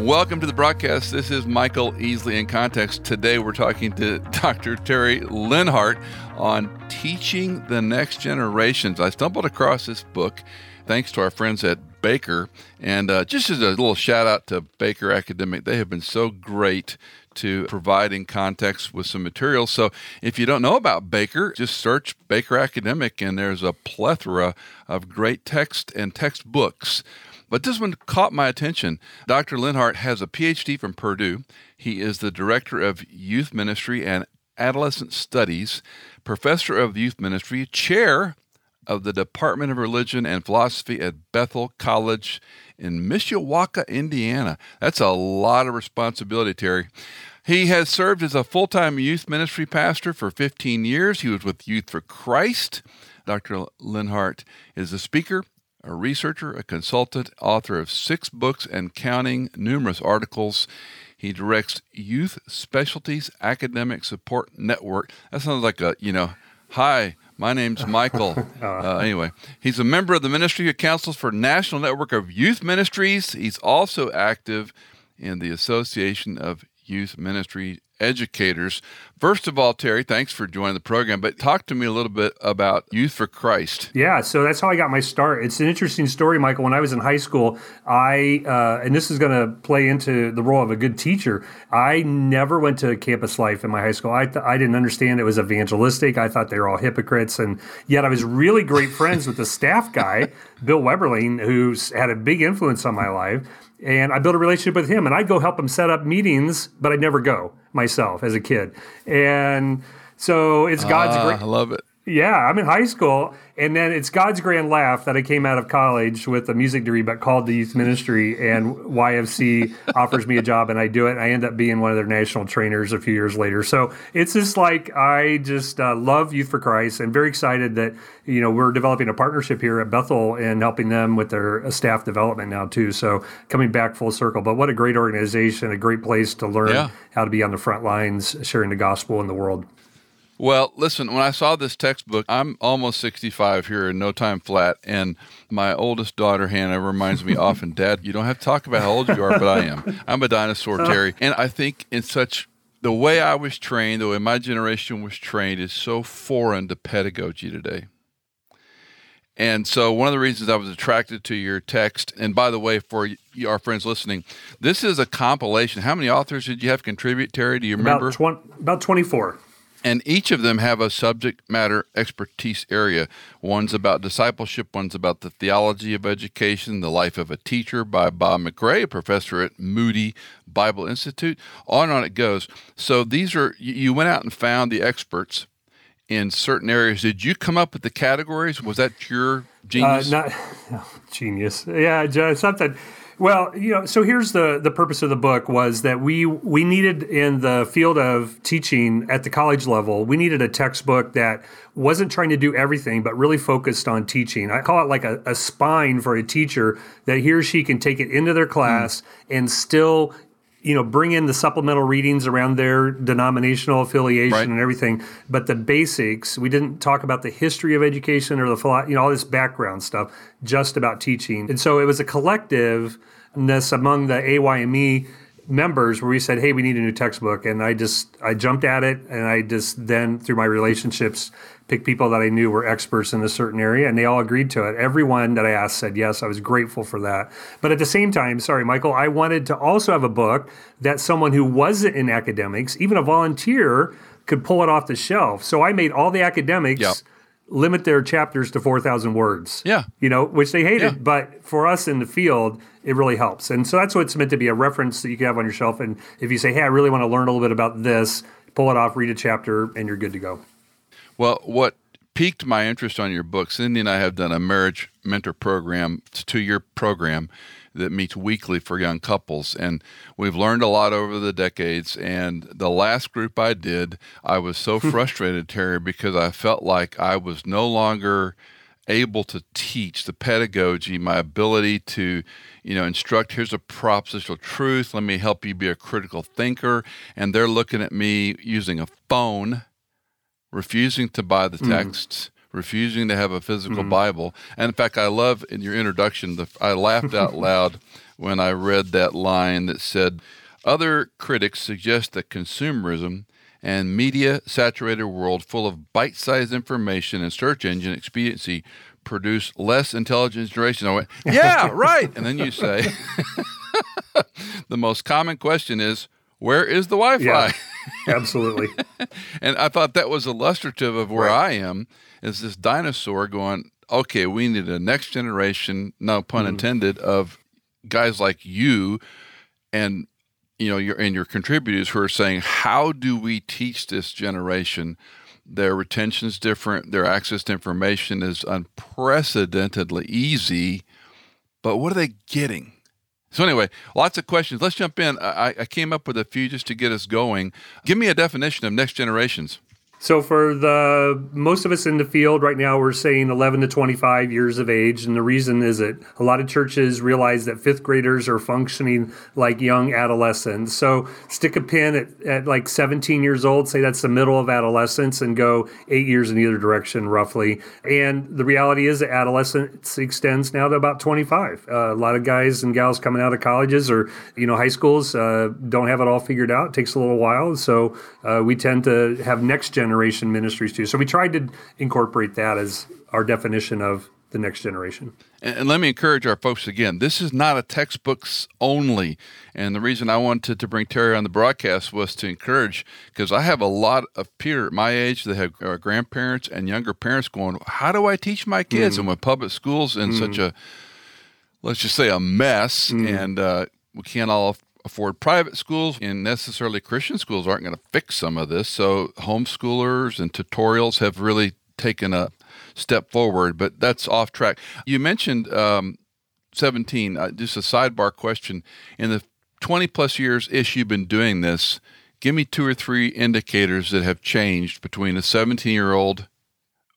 Welcome to the broadcast. This is Michael Easley in Context. Today we're talking to Dr. Terry Linhart on teaching the next generations. I stumbled across this book thanks to our friends at Baker. And uh, just as a little shout out to Baker Academic, they have been so great to providing context with some materials. So if you don't know about Baker, just search Baker Academic, and there's a plethora of great text and textbooks. But this one caught my attention. Dr. Linhart has a PhD from Purdue. He is the director of youth ministry and adolescent studies, professor of youth ministry, chair of the Department of Religion and Philosophy at Bethel College in Mishawaka, Indiana. That's a lot of responsibility, Terry. He has served as a full time youth ministry pastor for 15 years. He was with Youth for Christ. Dr. Linhart is a speaker, a researcher, a consultant, author of six books and counting, numerous articles. He directs Youth Specialties Academic Support Network. That sounds like a, you know, hi, my name's Michael. Uh, anyway, he's a member of the Ministry of Councils for National Network of Youth Ministries. He's also active in the Association of Youth Ministry educators. First of all, Terry, thanks for joining the program, but talk to me a little bit about Youth for Christ. Yeah, so that's how I got my start. It's an interesting story, Michael. When I was in high school, I, uh, and this is going to play into the role of a good teacher, I never went to campus life in my high school. I, th- I didn't understand it was evangelistic. I thought they were all hypocrites. And yet I was really great friends with the staff guy, Bill Weberling, who's had a big influence on my life and I built a relationship with him. And I'd go help him set up meetings, but I'd never go myself as a kid. And so it's God's uh, great. I love it. Yeah, I'm in high school, and then it's God's grand laugh that I came out of college with a music degree, but called the youth ministry, and YFC offers me a job, and I do it. I end up being one of their national trainers a few years later. So it's just like I just uh, love Youth for Christ, and very excited that you know we're developing a partnership here at Bethel and helping them with their uh, staff development now too. So coming back full circle, but what a great organization, a great place to learn yeah. how to be on the front lines, sharing the gospel in the world. Well, listen, when I saw this textbook, I'm almost 65 here in no time flat. And my oldest daughter, Hannah, reminds me often, Dad, you don't have to talk about how old you are, but I am. I'm a dinosaur, Terry. And I think in such the way I was trained, the way my generation was trained, is so foreign to pedagogy today. And so, one of the reasons I was attracted to your text, and by the way, for our friends listening, this is a compilation. How many authors did you have contribute, Terry? Do you remember? About, 20, about 24 and each of them have a subject matter expertise area. One's about discipleship, one's about the theology of education, the life of a teacher by Bob McRae, a professor at Moody Bible Institute. On and on it goes. So these are you went out and found the experts in certain areas. Did you come up with the categories? Was that your genius? Uh, not no, genius. Yeah, something well, you know, so here's the the purpose of the book was that we we needed in the field of teaching at the college level, we needed a textbook that wasn't trying to do everything, but really focused on teaching. I call it like a, a spine for a teacher that he or she can take it into their class mm. and still you know, bring in the supplemental readings around their denominational affiliation right. and everything, but the basics. We didn't talk about the history of education or the you know all this background stuff, just about teaching. And so it was a collectiveness among the AYME members where we said, "Hey, we need a new textbook," and I just I jumped at it, and I just then through my relationships picked people that I knew were experts in a certain area, and they all agreed to it. Everyone that I asked said yes. I was grateful for that. But at the same time, sorry, Michael, I wanted to also have a book that someone who wasn't in academics, even a volunteer, could pull it off the shelf. So I made all the academics. Limit their chapters to 4,000 words. Yeah. You know, which they hated. Yeah. But for us in the field, it really helps. And so that's what it's meant to be a reference that you can have on your shelf. And if you say, hey, I really want to learn a little bit about this, pull it off, read a chapter, and you're good to go. Well, what piqued my interest on your book, Cindy and I have done a marriage mentor program, it's a two year program that meets weekly for young couples. And we've learned a lot over the decades. And the last group I did, I was so frustrated, Terry, because I felt like I was no longer able to teach the pedagogy, my ability to, you know, instruct. Here's a propositional truth. Let me help you be a critical thinker. And they're looking at me using a phone refusing to buy the mm. texts, mm. Refusing to have a physical mm. Bible. And in fact, I love in your introduction, the, I laughed out loud when I read that line that said, Other critics suggest that consumerism and media saturated world full of bite sized information and search engine expediency produce less intelligent generation. I went, Yeah, right. And then you say, The most common question is, Where is the Wi Fi? Yeah, absolutely. and I thought that was illustrative of where right. I am is this dinosaur going, okay, we need a next generation, no pun mm-hmm. intended, of guys like you and you know your and your contributors who are saying, how do we teach this generation? Their retention is different. Their access to information is unprecedentedly easy. But what are they getting? So anyway, lots of questions. Let's jump in. I, I came up with a few just to get us going. Give me a definition of next generations. So for the most of us in the field right now, we're saying 11 to 25 years of age, and the reason is that a lot of churches realize that fifth graders are functioning like young adolescents. So stick a pin at, at like 17 years old, say that's the middle of adolescence, and go eight years in either direction roughly. And the reality is that adolescence extends now to about 25. Uh, a lot of guys and gals coming out of colleges or you know high schools uh, don't have it all figured out. It takes a little while, so uh, we tend to have next gen generation ministries too. So we tried to incorporate that as our definition of the next generation. And, and, let me encourage our folks again. This is not a textbooks only. And the reason I wanted to bring Terry on the broadcast was to encourage because I have a lot of peers my age that have uh, grandparents and younger parents going, "How do I teach my kids?" Mm. And with public schools in mm. such a let's just say a mess, mm. and uh, we can't all afford private schools and necessarily Christian schools aren't going to fix some of this. So homeschoolers and tutorials have really taken a step forward, but that's off track. You mentioned um, 17, uh, just a sidebar question. In the 20 plus years ish you've been doing this, give me two or three indicators that have changed between a 17 year old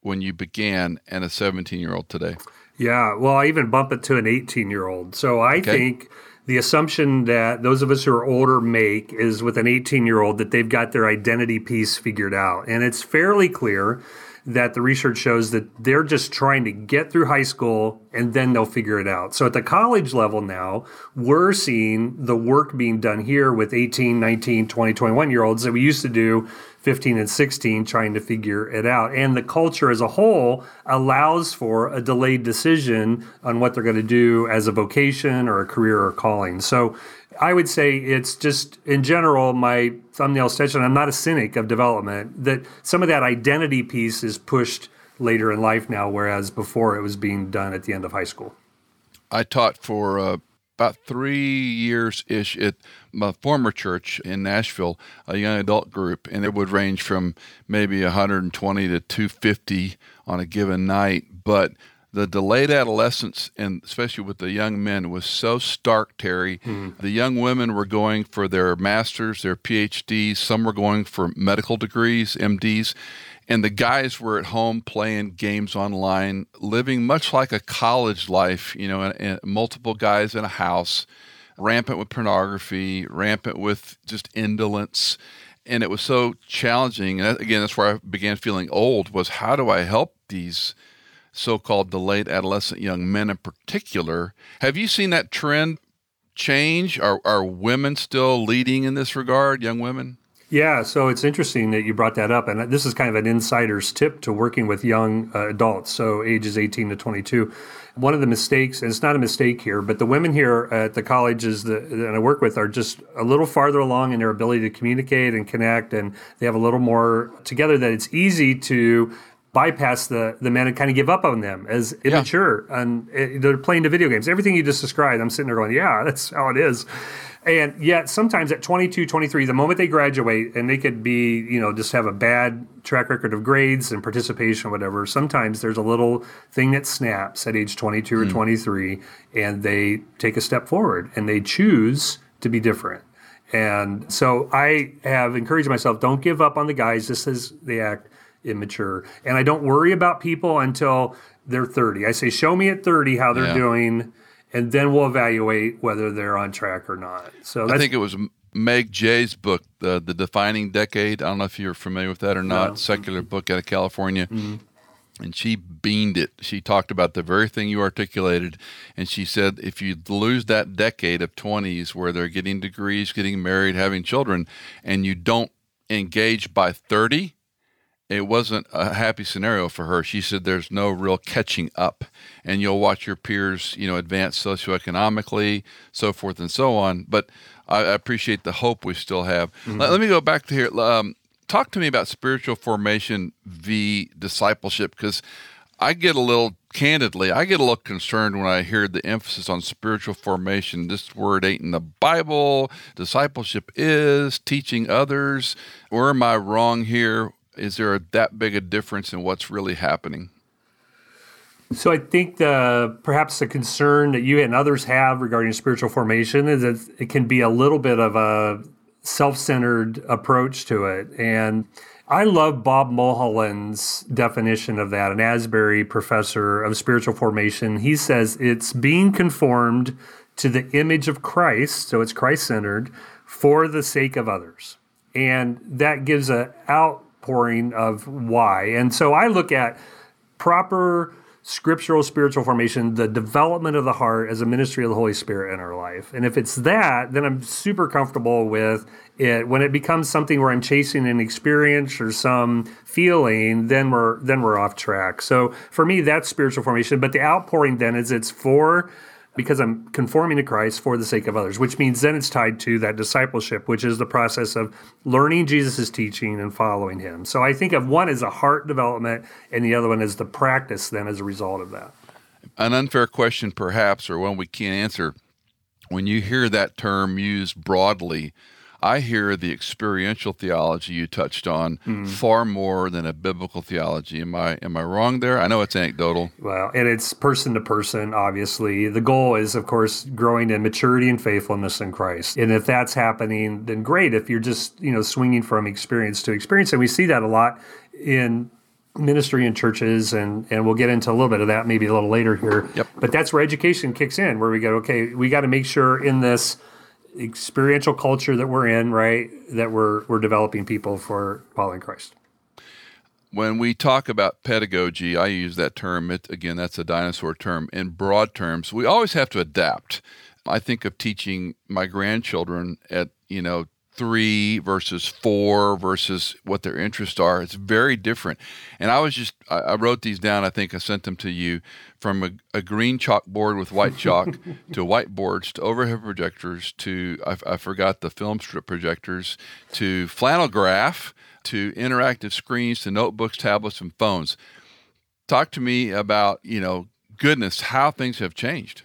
when you began and a 17 year old today. Yeah, well, I even bump it to an 18 year old. So I okay. think the assumption that those of us who are older make is with an 18 year old that they've got their identity piece figured out. And it's fairly clear that the research shows that they're just trying to get through high school and then they'll figure it out. So at the college level now, we're seeing the work being done here with 18, 19, 20, 21 year olds that we used to do 15 and 16 trying to figure it out. And the culture as a whole allows for a delayed decision on what they're going to do as a vocation or a career or calling. So I would say it's just in general my thumbnail and I'm not a cynic of development, that some of that identity piece is pushed later in life now, whereas before it was being done at the end of high school. I taught for uh, about three years ish at my former church in Nashville, a young adult group, and it would range from maybe 120 to 250 on a given night. But the delayed adolescence, and especially with the young men, was so stark, Terry. Mm-hmm. The young women were going for their masters, their PhDs, some were going for medical degrees, MDs and the guys were at home playing games online, living much like a college life, you know, and, and multiple guys in a house, rampant with pornography, rampant with just indolence. And it was so challenging. And again, that's where I began feeling old was how do I help these so-called delayed adolescent young men in particular? Have you seen that trend change? Are, are women still leading in this regard, young women? Yeah, so it's interesting that you brought that up. And this is kind of an insider's tip to working with young uh, adults, so ages 18 to 22. One of the mistakes, and it's not a mistake here, but the women here at the colleges that, that I work with are just a little farther along in their ability to communicate and connect, and they have a little more together that it's easy to bypass the the men and kind of give up on them as immature yeah. and uh, they're playing the video games everything you just described i'm sitting there going yeah that's how it is and yet, sometimes at 22, 23, the moment they graduate and they could be, you know, just have a bad track record of grades and participation or whatever, sometimes there's a little thing that snaps at age 22 or mm. 23 and they take a step forward and they choose to be different. And so I have encouraged myself don't give up on the guys just as they act immature. And I don't worry about people until they're 30. I say, show me at 30 how they're yeah. doing and then we'll evaluate whether they're on track or not. So I think it was Meg Jay's book, the the Defining Decade. I don't know if you're familiar with that or not. No. Secular book out of California. Mm-hmm. and she beamed it. She talked about the very thing you articulated. And she said, if you lose that decade of 20s where they're getting degrees, getting married, having children, and you don't engage by 30, it wasn't a happy scenario for her. She said there's no real catching up, and you'll watch your peers, you know, advance socioeconomically, so forth and so on. But I appreciate the hope we still have. Mm-hmm. Let, let, me go back to here. Um, talk to me about spiritual formation v discipleship because I get a little candidly, I get a little concerned when I hear the emphasis on spiritual formation. This word ain't in the Bible. Discipleship is teaching others. Where am I wrong here? Is there a, that big a difference in what's really happening? So I think the perhaps the concern that you and others have regarding spiritual formation is that it can be a little bit of a self-centered approach to it. And I love Bob Mulholland's definition of that, an Asbury professor of spiritual formation. He says it's being conformed to the image of Christ, so it's Christ-centered, for the sake of others. And that gives an outpouring of why. And so I look at proper scriptural spiritual formation, the development of the heart as a ministry of the Holy Spirit in our life. And if it's that, then I'm super comfortable with it. When it becomes something where I'm chasing an experience or some feeling, then we're then we're off track. So for me, that's spiritual formation. But the outpouring then is it's for because I'm conforming to Christ for the sake of others, which means then it's tied to that discipleship, which is the process of learning Jesus' teaching and following him. So I think of one as a heart development and the other one as the practice then as a result of that. An unfair question, perhaps, or one we can't answer. When you hear that term used broadly, I hear the experiential theology you touched on mm. far more than a biblical theology. Am I am I wrong there? I know it's anecdotal. Well, and it's person to person. Obviously, the goal is, of course, growing in maturity and faithfulness in Christ. And if that's happening, then great. If you're just you know swinging from experience to experience, and we see that a lot in ministry in churches and and we'll get into a little bit of that maybe a little later here yep. but that's where education kicks in where we go okay we got to make sure in this experiential culture that we're in, right? That we're we're developing people for following Christ. When we talk about pedagogy, I use that term. It, again, that's a dinosaur term. In broad terms, we always have to adapt. I think of teaching my grandchildren at you know three versus four versus what their interests are. It's very different. And I was just, I, I wrote these down. I think I sent them to you from a, a green chalkboard with white chalk to whiteboards to overhead projectors to, I, I forgot the film strip projectors to flannel graph to interactive screens to notebooks, tablets, and phones. Talk to me about, you know, goodness, how things have changed.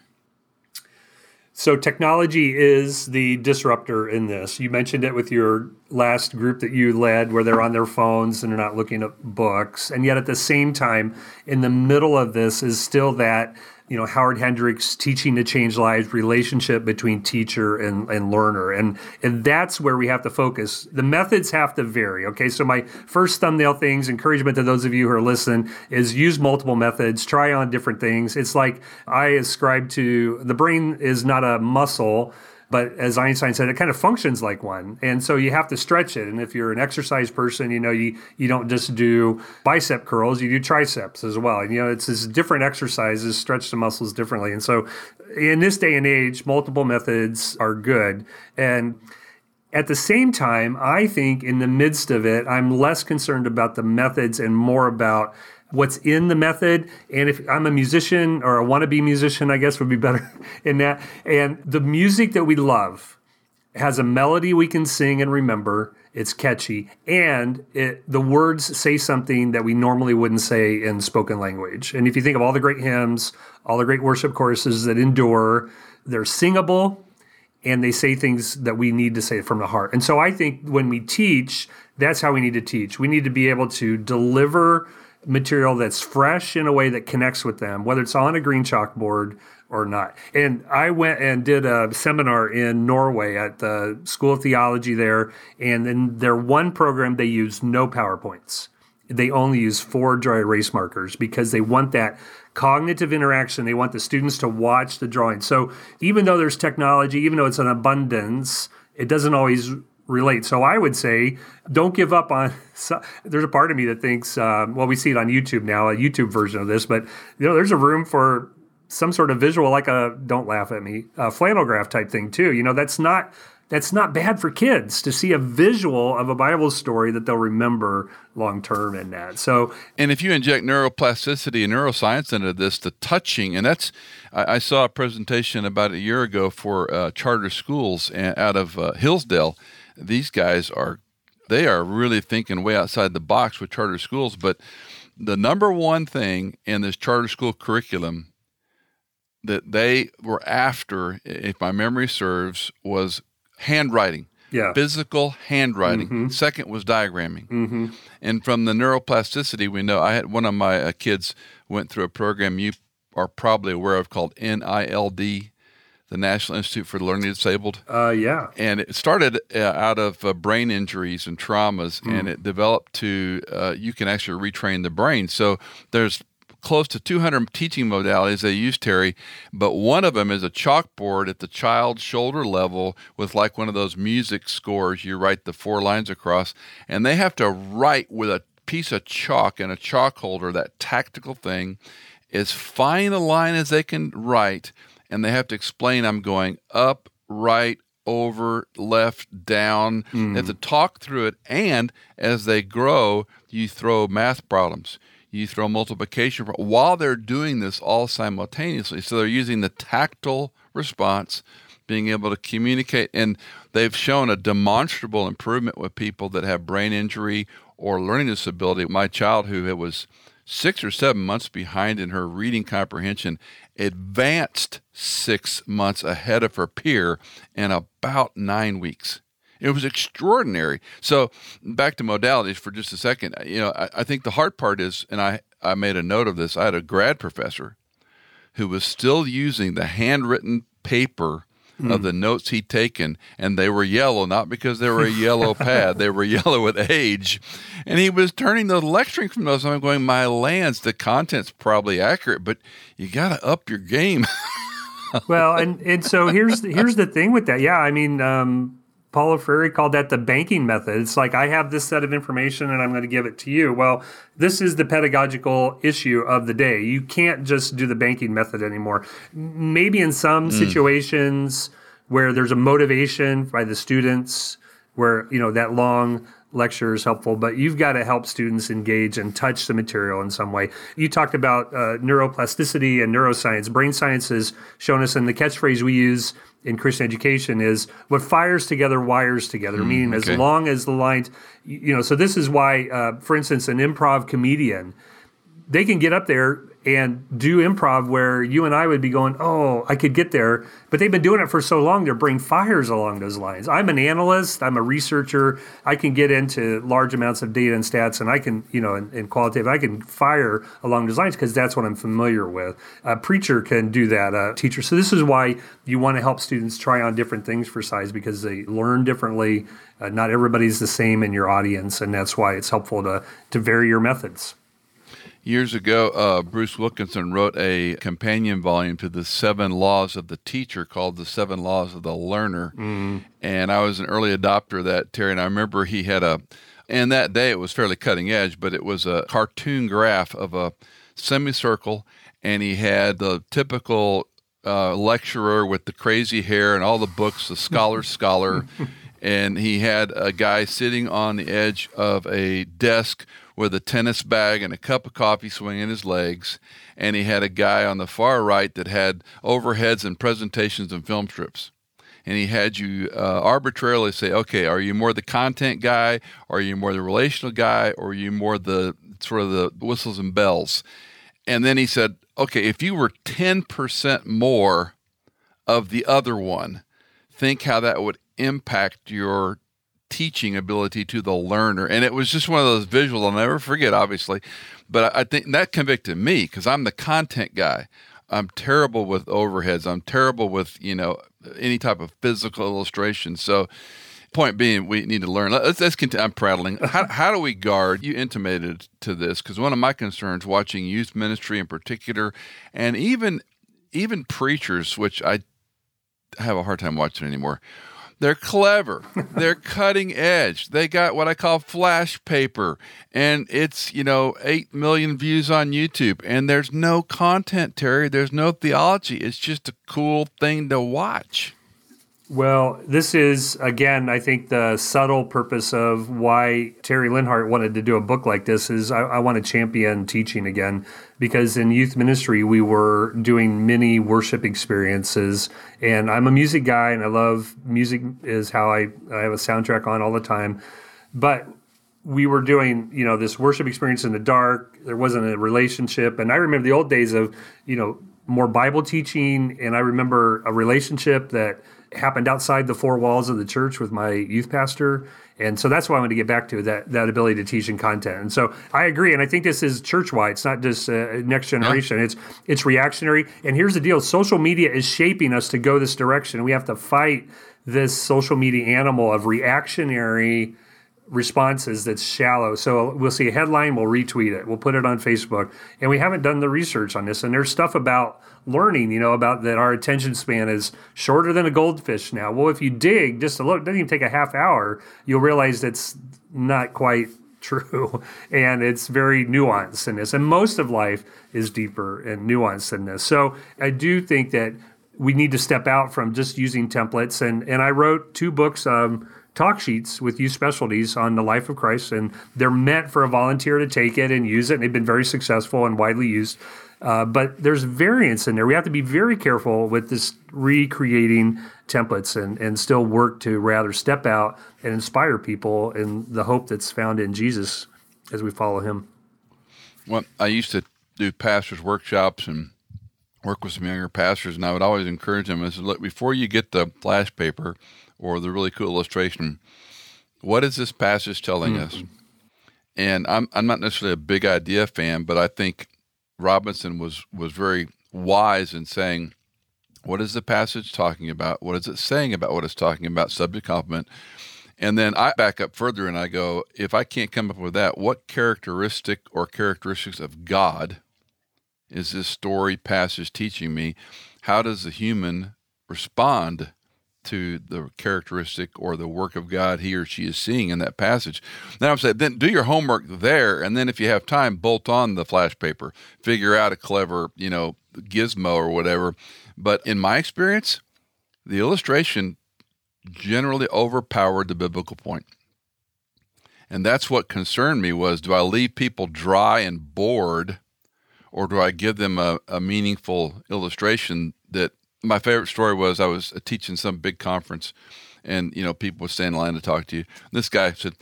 So technology is the disruptor in this. You mentioned it with your last group that you led where they're on their phones and they're not looking at books. And yet at the same time, in the middle of this is still that you know Howard Hendricks teaching to change lives relationship between teacher and, and learner. And and that's where we have to focus. The methods have to vary okay? So my first thumbnail things encouragement to those of you who are listening is use multiple methods try on different things. It's like I ascribe to the brain is not a muscle but as Einstein said, it kind of functions like one. And so you have to stretch it. And if you're an exercise person, you know, you, you don't just do bicep curls, you do triceps as well. And, you know, it's this different exercises, stretch the muscles differently. And so in this day and age, multiple methods are good. And at the same time, I think in the midst of it, I'm less concerned about the methods and more about what's in the method. And if I'm a musician or a wannabe musician, I guess would be better in that. And the music that we love has a melody we can sing and remember. It's catchy, and it, the words say something that we normally wouldn't say in spoken language. And if you think of all the great hymns, all the great worship choruses that endure, they're singable and they say things that we need to say from the heart. And so I think when we teach, that's how we need to teach. We need to be able to deliver material that's fresh in a way that connects with them, whether it's on a green chalkboard or not. And I went and did a seminar in Norway at the School of Theology there, and in their one program they use no PowerPoints. They only use four dry erase markers because they want that cognitive interaction. They want the students to watch the drawing. So even though there's technology, even though it's an abundance, it doesn't always relate. So I would say, don't give up on. So, there's a part of me that thinks, uh, well, we see it on YouTube now, a YouTube version of this, but you know, there's a room for some sort of visual, like a don't laugh at me, a flannel graph type thing too. You know, that's not that's not bad for kids to see a visual of a Bible story that they'll remember long term in that. So, and if you inject neuroplasticity and neuroscience into this, the touching, and that's, I, I saw a presentation about a year ago for uh, charter schools out of uh, Hillsdale. These guys are, they are really thinking way outside the box with charter schools. But the number one thing in this charter school curriculum that they were after, if my memory serves, was handwriting. Yeah. Physical handwriting. Mm-hmm. Second was diagramming. Mm-hmm. And from the neuroplasticity, we know I had one of my uh, kids went through a program you are probably aware of called NILD, the National Institute for the Learning Disabled. Uh, yeah. And it started uh, out of uh, brain injuries and traumas, mm. and it developed to uh, you can actually retrain the brain. So there's close to 200 teaching modalities they use, Terry, but one of them is a chalkboard at the child's shoulder level with like one of those music scores. You write the four lines across, and they have to write with a piece of chalk and a chalk holder, that tactical thing, as fine a line as they can write, and they have to explain I'm going up, right, over, left, down. Mm. They have to talk through it. And as they grow, you throw math problems you throw multiplication while they're doing this all simultaneously. So they're using the tactile response, being able to communicate, and they've shown a demonstrable improvement with people that have brain injury or learning disability. My child, who was six or seven months behind in her reading comprehension, advanced six months ahead of her peer in about nine weeks. It was extraordinary. So back to modalities for just a second. You know, I, I think the hard part is, and I, I made a note of this. I had a grad professor who was still using the handwritten paper mm. of the notes he'd taken, and they were yellow, not because they were a yellow pad, they were yellow with age. And he was turning the lecturing from those. I'm going, my lands, the content's probably accurate, but you got to up your game. well, and and so here's here's the thing with that. Yeah, I mean, um, Paulo Freire called that the banking method. It's like I have this set of information and I'm going to give it to you. Well, this is the pedagogical issue of the day. You can't just do the banking method anymore. Maybe in some mm. situations where there's a motivation by the students where, you know, that long lecture is helpful, but you've got to help students engage and touch the material in some way. You talked about uh, neuroplasticity and neuroscience. Brain science has shown us, and the catchphrase we use in Christian education is what fires together wires together, mm, meaning okay. as long as the lines, you know, so this is why, uh, for instance, an improv comedian, they can get up there and do improv where you and I would be going, oh, I could get there. But they've been doing it for so long, brain fires along those lines. I'm an analyst, I'm a researcher. I can get into large amounts of data and stats, and I can, you know, in, in qualitative, I can fire along those lines because that's what I'm familiar with. A preacher can do that, a teacher. So this is why you want to help students try on different things for size because they learn differently. Uh, not everybody's the same in your audience, and that's why it's helpful to, to vary your methods. Years ago, uh, Bruce Wilkinson wrote a companion volume to the Seven Laws of the Teacher called The Seven Laws of the Learner. Mm. And I was an early adopter of that, Terry. And I remember he had a, and that day it was fairly cutting edge, but it was a cartoon graph of a semicircle. And he had the typical uh, lecturer with the crazy hair and all the books, the scholar, scholar. And he had a guy sitting on the edge of a desk with a tennis bag and a cup of coffee swinging his legs. And he had a guy on the far right that had overheads and presentations and film strips. And he had you uh, arbitrarily say, okay, are you more the content guy? Are you more the relational guy? Or are you more the sort of the whistles and bells? And then he said, okay, if you were 10% more of the other one, think how that would impact your teaching ability to the learner. And it was just one of those visuals I'll never forget, obviously. But I think that convicted me because I'm the content guy. I'm terrible with overheads. I'm terrible with, you know, any type of physical illustration. So, point being, we need to learn. Let's, let's continue. I'm prattling. How, how do we guard? You intimated to this because one of my concerns watching youth ministry in particular, and even even preachers, which I have a hard time watching anymore They're clever. They're cutting edge. They got what I call flash paper, and it's, you know, 8 million views on YouTube. And there's no content, Terry. There's no theology. It's just a cool thing to watch. Well, this is, again, I think the subtle purpose of why Terry Linhart wanted to do a book like this is I, I want to champion teaching again because in youth ministry, we were doing many worship experiences. And I'm a music guy and I love music, is how I, I have a soundtrack on all the time. But we were doing, you know, this worship experience in the dark. There wasn't a relationship. And I remember the old days of, you know, more Bible teaching. And I remember a relationship that, happened outside the four walls of the church with my youth pastor. And so that's why I want to get back to that that ability to teach and content. And so I agree, and I think this is church wide. It's not just uh, next generation. Yeah. It's it's reactionary. And here's the deal: social media is shaping us to go this direction. We have to fight this social media animal of reactionary responses that's shallow. So we'll see a headline, we'll retweet it, we'll put it on Facebook, and we haven't done the research on this. And there's stuff about learning, you know, about that our attention span is shorter than a goldfish now. Well, if you dig just a little, it doesn't even take a half hour, you'll realize that's not quite true. And it's very nuanced in this. And most of life is deeper and nuanced than this. So I do think that we need to step out from just using templates. And, and I wrote two books. Um, talk sheets with youth specialties on the life of Christ, and they're meant for a volunteer to take it and use it. And they've been very successful and widely used. Uh, but there's variance in there. We have to be very careful with this recreating templates and, and still work to rather step out and inspire people in the hope that's found in Jesus as we follow him. Well, I used to do pastors' workshops and work with some younger pastors, and I would always encourage them. I said, look, before you get the flash paper, or the really cool illustration. What is this passage telling mm-hmm. us? And I'm I'm not necessarily a big idea fan, but I think Robinson was was very wise in saying, what is the passage talking about? What is it saying about what it's talking about? Subject complement. And then I back up further and I go, if I can't come up with that, what characteristic or characteristics of God is this story passage teaching me? How does the human respond to the characteristic or the work of God he or she is seeing in that passage. Then I'm saying, then do your homework there, and then if you have time, bolt on the flash paper, figure out a clever, you know, gizmo or whatever. But in my experience, the illustration generally overpowered the biblical point. And that's what concerned me was do I leave people dry and bored or do I give them a, a meaningful illustration my favorite story was I was uh, teaching some big conference, and you know people would stand in line to talk to you. this guy said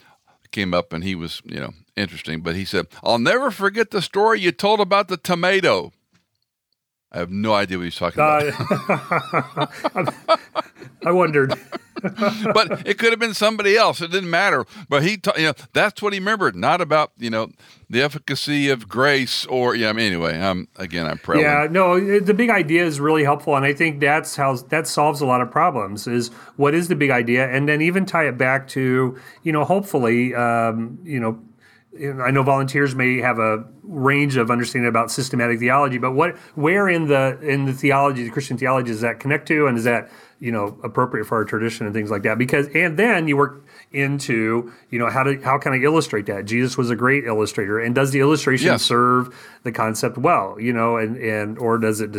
came up and he was you know interesting, but he said, "I'll never forget the story you told about the tomato." I have no idea what he's talking about. Uh, I wondered. but it could have been somebody else. It didn't matter. But he, ta- you know, that's what he remembered. Not about you know the efficacy of grace or yeah. I mean, anyway, I'm again, I'm proud. Yeah, no, the big idea is really helpful, and I think that's how that solves a lot of problems. Is what is the big idea, and then even tie it back to you know, hopefully, um, you know I know volunteers may have a range of understanding about systematic theology, but what where in the in the theology, the Christian theology, does that connect to, and is that you know appropriate for our tradition and things like that? Because and then you work into you know how to how can I illustrate that? Jesus was a great illustrator, and does the illustration yes. serve the concept well? You know, and and or does it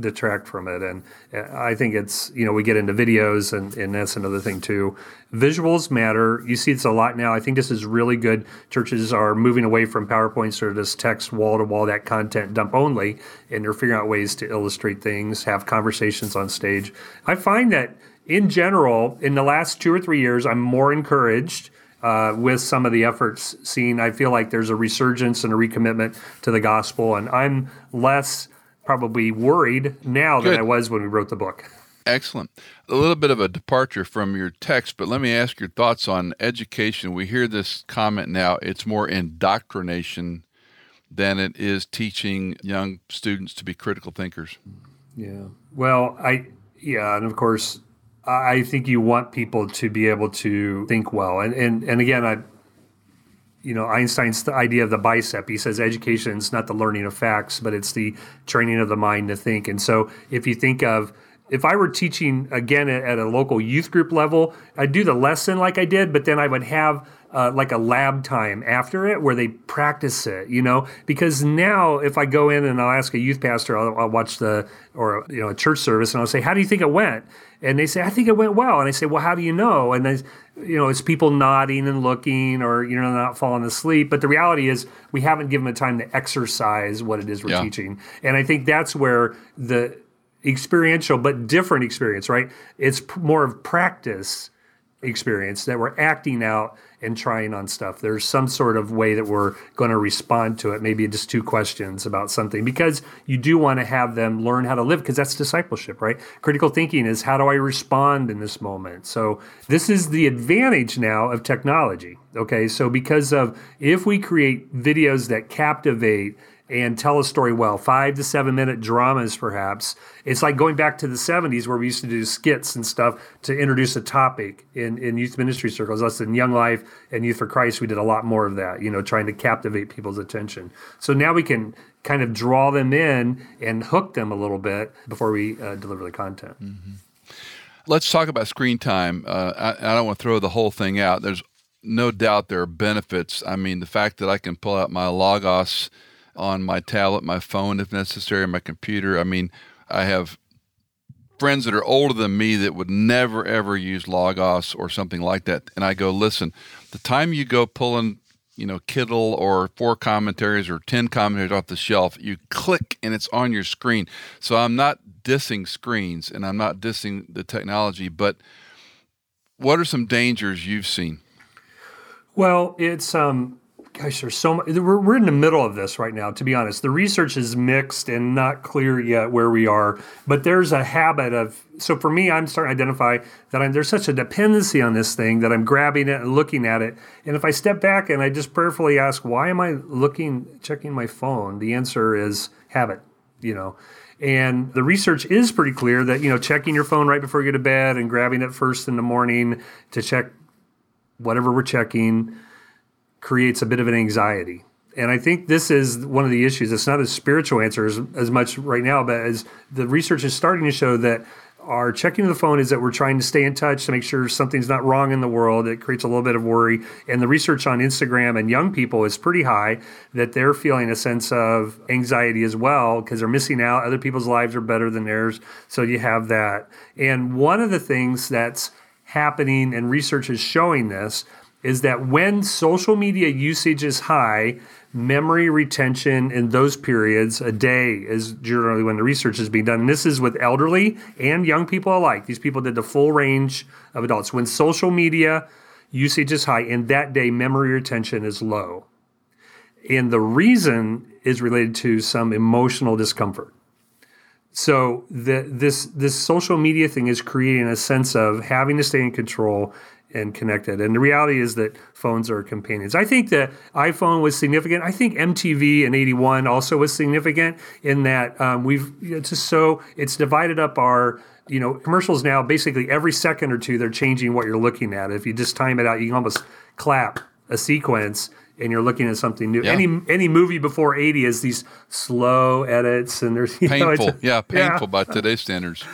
detract from it? And uh, I think it's you know we get into videos, and and that's another thing too. Visuals matter. You see this a lot now. I think this is really good. Churches are moving away from PowerPoints or this text wall to wall, that content dump only, and they're figuring out ways to illustrate things, have conversations on stage. I find that in general, in the last two or three years, I'm more encouraged uh, with some of the efforts seen. I feel like there's a resurgence and a recommitment to the gospel, and I'm less probably worried now Good. than I was when we wrote the book. Excellent. A little bit of a departure from your text, but let me ask your thoughts on education. We hear this comment now it's more indoctrination than it is teaching young students to be critical thinkers. Yeah. Well, I, yeah. And of course, I think you want people to be able to think well. And and and again, I you know Einstein's idea of the bicep. He says education is not the learning of facts, but it's the training of the mind to think. And so, if you think of if I were teaching again at, at, a local youth group level, I'd do the lesson like I did, but then I would have uh, like a lab time after it where they practice it, you know? Because now if I go in and I'll ask a youth pastor, I'll, I'll watch the, or, you know, a church service and I'll say, how do you think it went? And they say, I think it went well. And I say, well, how do you know? And then, you know, it's people nodding and looking or, you know, not falling asleep. But the reality is we haven't given them time to exercise what it is we're yeah. teaching. And I think that's where the experiential, but different experience, right? It's more of practice experience that we're acting out and trying on stuff. There's some sort of way that we're going to respond to it. Maybe just two questions about something because you do want to have them learn how to live because that's discipleship, right? Critical thinking is how do I respond in this moment? So this is the advantage now of technology. Okay. So because of if we create videos that captivate and tell a story well, five to seven minute dramas, perhaps. It's like going back to the 70s where we used to do skits and stuff to introduce a topic in, in youth ministry circles. Us in Young Life and Youth for Christ, we did a lot more of that, you know, trying to captivate people's attention. So now we can kind of draw them in and hook them a little bit before we uh, deliver the content. Mm-hmm. Let's talk about screen time. Uh, I, I don't want to throw the whole thing out. There's no doubt there are benefits. I mean, the fact that I can pull out my Logos on my tablet, my phone if necessary, my computer. I mean, I have friends that are older than me that would never ever use Logos or something like that. And I go, listen, the time you go pulling, you know, Kittel or four commentaries or 10 commentaries off the shelf, you click and it's on your screen. So I'm not dissing screens and I'm not dissing the technology, but what are some dangers you've seen? Well, it's um gosh, there's so much. We're, we're in the middle of this right now, to be honest. The research is mixed and not clear yet where we are, but there's a habit of. So for me, I'm starting to identify that I'm, there's such a dependency on this thing that I'm grabbing it and looking at it. And if I step back and I just prayerfully ask, why am I looking, checking my phone? The answer is habit, you know. And the research is pretty clear that, you know, checking your phone right before you go to bed and grabbing it first in the morning to check whatever we're checking creates a bit of an anxiety. And I think this is one of the issues. It's not a spiritual answer as, as much right now, but as the research is starting to show that our checking of the phone is that we're trying to stay in touch to make sure something's not wrong in the world. It creates a little bit of worry. And the research on Instagram and young people is pretty high that they're feeling a sense of anxiety as well because they're missing out. Other people's lives are better than theirs. So you have that. And one of the things that's happening, and research is showing this, is that when social media usage is high, memory retention in those periods, a day is generally when the research is being done. And this is with elderly and young people alike. These people did the full range of adults. When social media usage is high, in that day, memory retention is low. And the reason is related to some emotional discomfort. So the, this this social media thing is creating a sense of having to stay in control and connected. And the reality is that phones are companions. I think that iPhone was significant. I think MTV in '81 also was significant in that um, we've it's just so it's divided up our you know commercials now. Basically, every second or two they're changing what you're looking at. If you just time it out, you can almost clap a sequence and you're looking at something new. Yeah. Any any movie before 80 is these slow edits and there's painful. Know, yeah, painful yeah. by today's standards.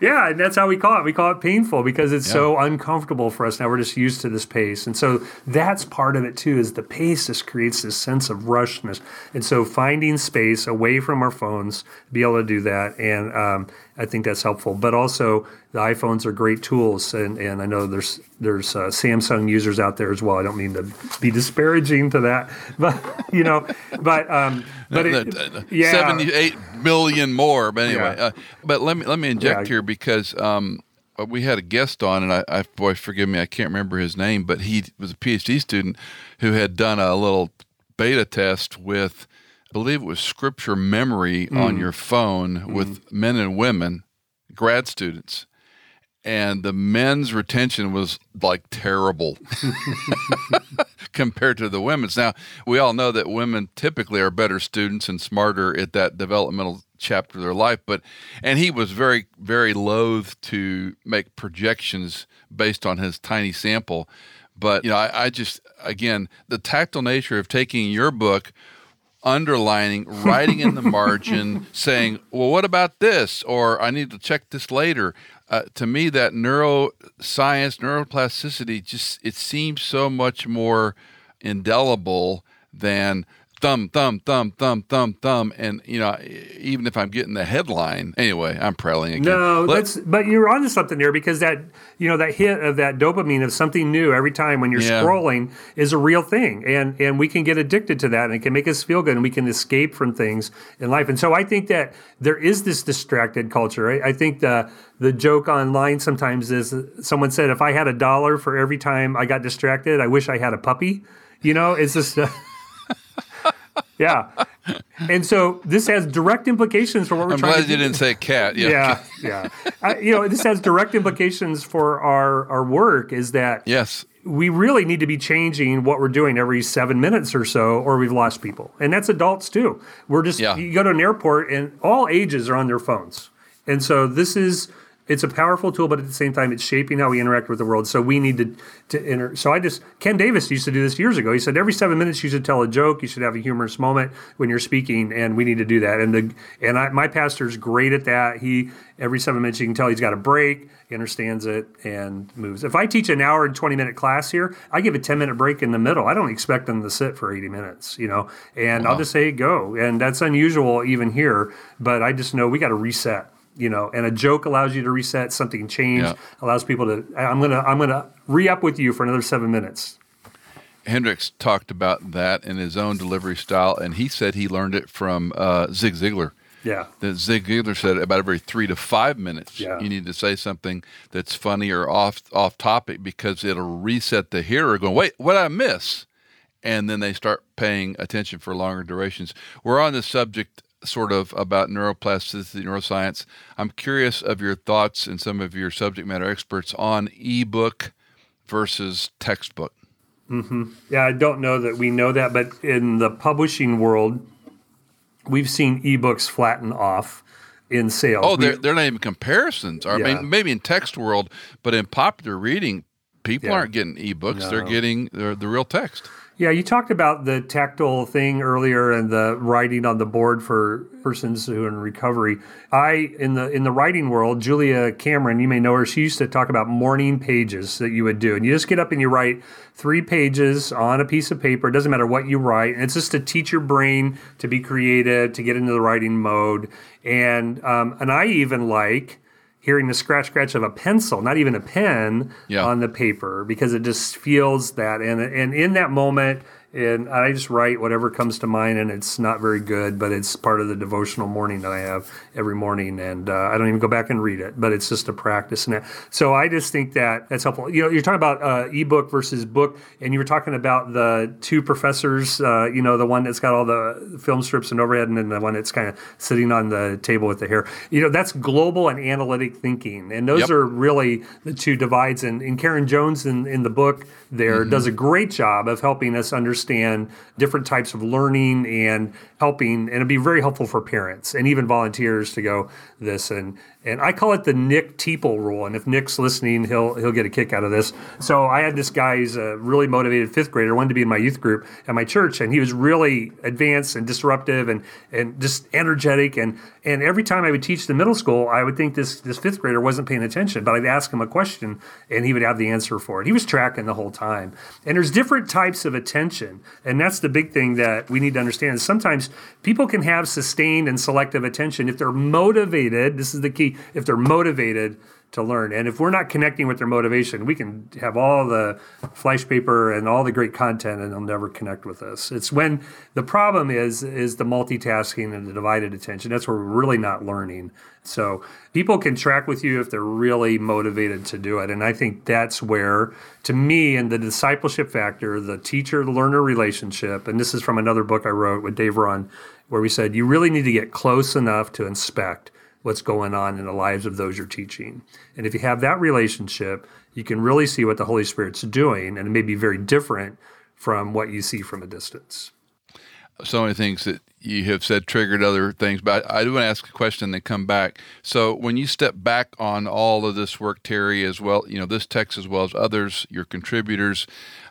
Yeah, and that's how we call it. We call it painful because it's yeah. so uncomfortable for us. Now we're just used to this pace. And so that's part of it too, is the pace just creates this sense of rushness. And so finding space away from our phones, be able to do that. And um, I think that's helpful. But also the iPhones are great tools. And, and I know there's there's uh, Samsung users out there as well. I don't mean to be disparaging to that, but you know, but um, but it, yeah, seventy-eight million more. But anyway, yeah. uh, but let me let me inject yeah. here because um, uh, we had a guest on, and I, I, boy, forgive me, I can't remember his name, but he was a PhD student who had done a little beta test with, believe it was scripture memory mm. on your phone mm. with men and women, grad students and the men's retention was like terrible compared to the women's. Now, we all know that women typically are better students and smarter at that developmental chapter of their life, but and he was very very loath to make projections based on his tiny sample. But you know, I, I just again the tactile nature of taking your book underlining, writing in the margin, saying, "Well, what about this?" or "I need to check this later." Uh, to me, that neuroscience, neuroplasticity, just it seems so much more indelible than thumb, thumb, thumb, thumb, thumb, thumb, and you know, even if I'm getting the headline, anyway, I'm prowling again. No, Let, that's but you're onto something there because that you know that hit of that dopamine of something new every time when you're yeah. scrolling is a real thing, and and we can get addicted to that, and it can make us feel good, and we can escape from things in life, and so I think that there is this distracted culture. I, I think the the joke online sometimes is someone said if I had a dollar for every time I got distracted, I wish I had a puppy. You know, it's just. Uh, yeah. And so this has direct implications for what we're I'm trying glad to you didn't say cat. Yeah. Yeah. yeah. I, you know, this has direct implications for our, our work is that yes, we really need to be changing what we're doing every seven minutes or so, or we've lost people. And that's adults too. We're just, yeah. you go to an airport and all ages are on their phones. And so this is, it's a powerful tool, but at the same time, it's shaping how we interact with the world. So we need to to enter. So I just Ken Davis used to do this years ago. He said every seven minutes you should tell a joke. You should have a humorous moment when you're speaking, and we need to do that. And the and I, my pastor's great at that. He every seven minutes you can tell he's got a break, he understands it, and moves. If I teach an hour and twenty minute class here, I give a ten minute break in the middle. I don't expect them to sit for eighty minutes, you know. And wow. I'll just say go, and that's unusual even here. But I just know we got to reset you know and a joke allows you to reset something change yeah. allows people to i'm gonna i'm gonna re-up with you for another seven minutes. Hendricks talked about that in his own delivery style and he said he learned it from uh, zig ziglar. Yeah. That zig ziglar said about every three to five minutes yeah. you need to say something that's funny or off off topic because it'll reset the hearer going wait what i miss? And then they start paying attention for longer durations. We're on the subject sort of about neuroplasticity, neuroscience. I'm curious of your thoughts and some of your subject matter experts on ebook versus textbook. Mm-hmm. Yeah, I don't know that we know that, but in the publishing world, we've seen ebooks flatten off in sales. Oh, they're, they're not even comparisons. I mean, maybe in text world, but in popular reading, people yeah. aren't getting ebooks; no. they're getting the, the real text. Yeah, you talked about the tactile thing earlier and the writing on the board for persons who are in recovery. I in the in the writing world, Julia Cameron, you may know her. She used to talk about morning pages that you would do, and you just get up and you write three pages on a piece of paper. It doesn't matter what you write, and it's just to teach your brain to be creative, to get into the writing mode. And um, and I even like hearing the scratch scratch of a pencil, not even a pen, yeah. on the paper because it just feels that. And and in that moment, and I just write whatever comes to mind, and it's not very good, but it's part of the devotional morning that I have every morning, and uh, I don't even go back and read it, but it's just a practice. And so I just think that that's helpful. You know, you're talking about uh, ebook versus book, and you were talking about the two professors. Uh, you know, the one that's got all the film strips and overhead, and then the one that's kind of sitting on the table with the hair. You know, that's global and analytic thinking, and those yep. are really the two divides. And, and Karen Jones in, in the book there mm-hmm. does a great job of helping us understand different types of learning and helping and it'd be very helpful for parents and even volunteers to go this and and I call it the Nick Teeple rule. And if Nick's listening, he'll he'll get a kick out of this. So I had this guy, he's a really motivated fifth grader, wanted to be in my youth group at my church, and he was really advanced and disruptive and and just energetic. And and every time I would teach the middle school, I would think this this fifth grader wasn't paying attention, but I'd ask him a question and he would have the answer for it. He was tracking the whole time. And there's different types of attention, and that's the big thing that we need to understand. Sometimes people can have sustained and selective attention if they're motivated. This is the key if they're motivated to learn. And if we're not connecting with their motivation, we can have all the flash paper and all the great content and they'll never connect with us. It's when the problem is is the multitasking and the divided attention. That's where we're really not learning. So people can track with you if they're really motivated to do it. And I think that's where, to me, and the discipleship factor, the teacher learner relationship, and this is from another book I wrote with Dave Rahn, where we said you really need to get close enough to inspect what's going on in the lives of those you're teaching. And if you have that relationship, you can really see what the Holy Spirit's doing, and it may be very different from what you see from a distance. So many things that you have said triggered other things, but I do want to ask a question and then come back. So, when you step back on all of this work, Terry, as well, you know, this text as well as others, your contributors,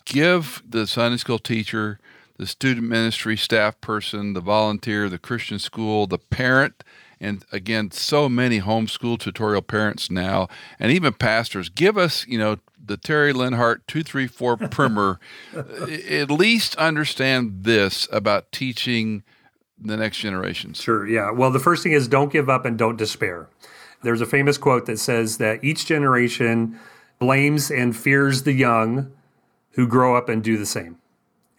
give the Sunday school teacher the student ministry staff person, the volunteer, the Christian school, the parent, and again, so many homeschool tutorial parents now, and even pastors. Give us, you know, the Terry Linhart 234 primer. At least understand this about teaching the next generation. Sure, yeah. Well, the first thing is don't give up and don't despair. There's a famous quote that says that each generation blames and fears the young who grow up and do the same.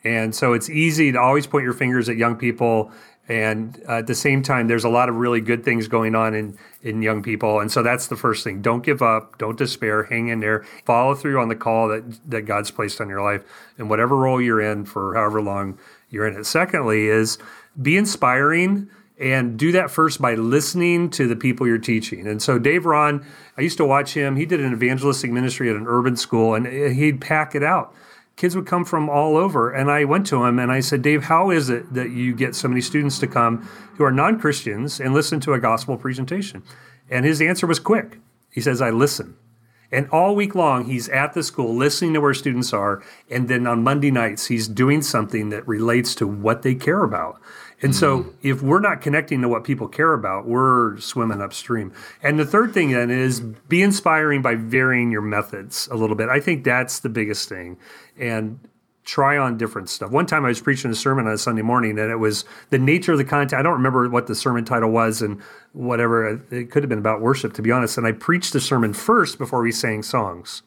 And so it's easy to always point your fingers at young people. And uh, at the same time, there's a lot of really good things going on in, in young people. And so that's the first thing. Don't give up. Don't despair. Hang in there. Follow through on the call that, that God's placed on your life and whatever role you're in for however long you're in it. Secondly, is be inspiring and do that first by listening to the people you're teaching. And so Dave Rahn, I used to watch him. He did an evangelistic ministry at an urban school and he'd pack it out. Kids would come from all over. And I went to him and I said, Dave, how is it that you get so many students to come who are non Christians and listen to a gospel presentation? And his answer was quick. He says, I listen. And all week long, he's at the school listening to where students are. And then on Monday nights, he's doing something that relates to what they care about. And so mm-hmm. if we're not connecting to what people care about, we're swimming upstream. And the third thing then is be inspiring by varying your methods a little bit. I think that's the biggest thing. And try on different stuff. One time I was preaching a sermon on a Sunday morning and it was the nature of the content. I don't remember what the sermon title was and whatever. It could have been about worship, to be honest. And I preached the sermon first before we sang songs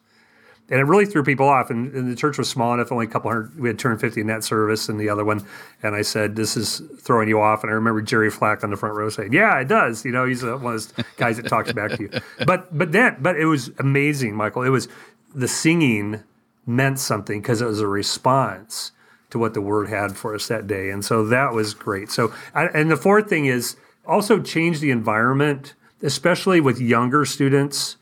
and it really threw people off. And, and, the church was small enough, only a couple hundred. We had turned fifty in that service, and the other one. And I said, "This is throwing you off." And I remember Jerry Flack on the front row saying, "Yeah, it does." You know, he's one of those guys that talks back to you. But but then, but it was amazing, Michael. It was the singing meant something because it was a response to what the word had for us that day, and so that was great. So, and the fourth thing is also change the environment, especially with younger students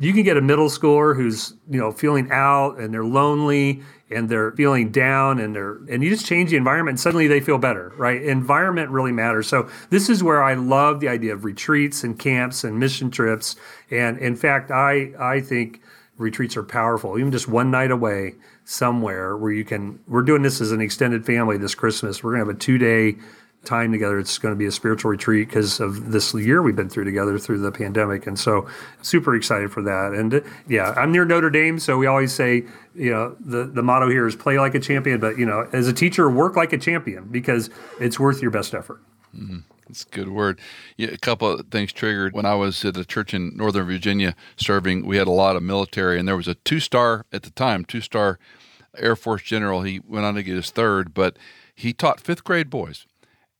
you can get a middle schooler who's you know feeling out and they're lonely and they're feeling down and they're and you just change the environment and suddenly they feel better right? Environment really matters. So this is where i love the idea of retreats and camps and mission trips. And in fact i i think retreats are powerful. Even just one night away somewhere where you can we're doing this as an extended family this christmas. We're going to have a two day time together. It's going to be a spiritual retreat because of this year we've been through together through the pandemic. And so, super excited for that. And yeah, I'm near Notre Dame, so we always say, you know, the, the motto here is play like a champion, but, you know, as a teacher, work like a champion because it's worth your best effort. Mm-hmm. That's a good word. Yeah, a couple of things triggered. When I was at a church in Northern Virginia serving, we had a lot of military, and there was a two star at the time, two star Air Force general. He went on to get his third, but he taught fifth grade boys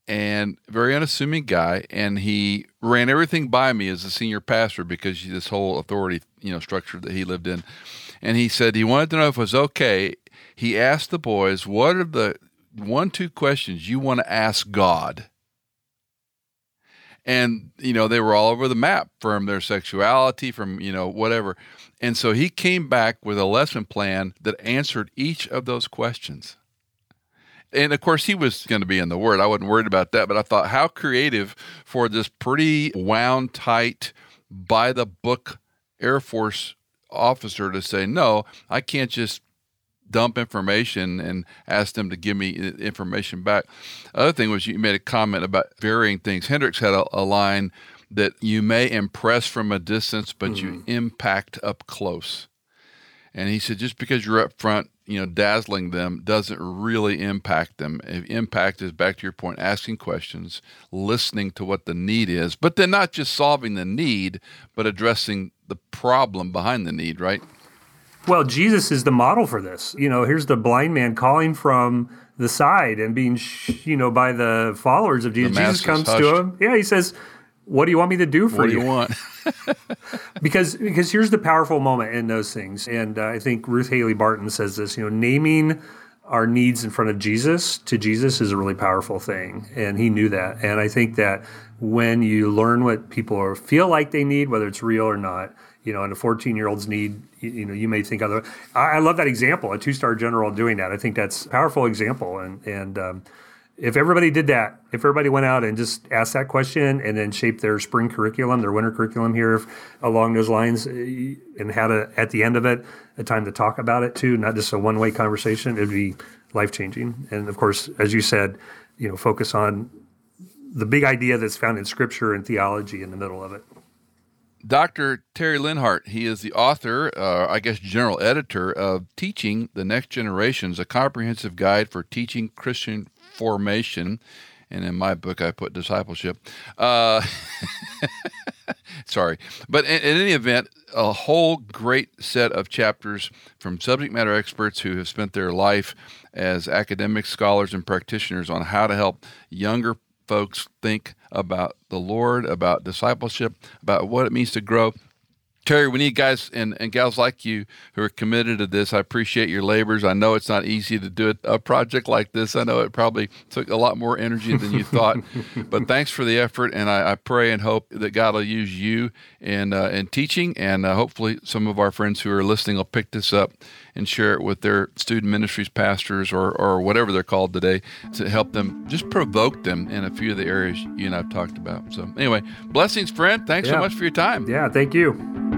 and very unassuming guy and he ran everything by me as a senior pastor because this whole authority you know structure that he lived in. And he said he wanted to know if it was okay. He asked the boys what are the one two questions you want to ask god? And you know they were all over the map from their sexuality from you know whatever. And so he came back with a lesson plan that answered each of those questions and of course, he was going to be in the Word. I wasn't worried about that, but I thought, how creative for this pretty wound tight, by the book Air Force officer to say, no, I can't just dump information and ask them to give me information back. Other thing was you made a comment about varying things. Hendricks had a, a line that you may impress from a distance, but mm-hmm. you impact up close. And he said, just because you're up front you know, dazzling them doesn't really impact them. Impact is back to your point, asking questions, listening to what the need is, but then not just solving the need, but addressing the problem behind the need, right? Well, Jesus is the model for this. You know, here's the blind man calling from the side and being, you know, by the followers of Jesus. Jesus comes hushed. to him. Yeah, he says, what do you want me to do for what you? What do you want? because because here's the powerful moment in those things, and uh, I think Ruth Haley Barton says this. You know, naming our needs in front of Jesus to Jesus is a really powerful thing, and he knew that. And I think that when you learn what people feel like they need, whether it's real or not, you know, and a 14 year old's need, you, know, you may think other. I, I love that example, a two star general doing that. I think that's a powerful example, and and um, if everybody did that, if everybody went out and just asked that question and then shaped their spring curriculum, their winter curriculum here along those lines, eh, and had a, at the end of it a time to talk about it too, not just a one way conversation, it'd be life changing. And of course, as you said, you know, focus on the big idea that's found in Scripture and theology in the middle of it. Dr. Terry Linhart, he is the author, uh, I guess, general editor of Teaching the Next Generations, a comprehensive guide for teaching Christian formation. And in my book, I put discipleship. Uh, sorry. But in, in, any event, a whole great set of chapters from subject matter experts who have spent their life as academic scholars and practitioners on how to help younger folks think about the Lord, about discipleship, about what it means to grow. Terry, we need guys and, and gals like you who are committed to this. I appreciate your labors. I know it's not easy to do a, a project like this. I know it probably took a lot more energy than you thought, but thanks for the effort. And I, I, pray and hope that God will use you in, uh, in teaching. And uh, hopefully, some of our friends who are listening will pick this up and share it with their student ministries pastors or, or whatever they're called today to help them just provoke them in a few of the areas you and I've talked about. So, anyway, blessings, friend. Thanks yeah. so much for your time. Yeah, thank you.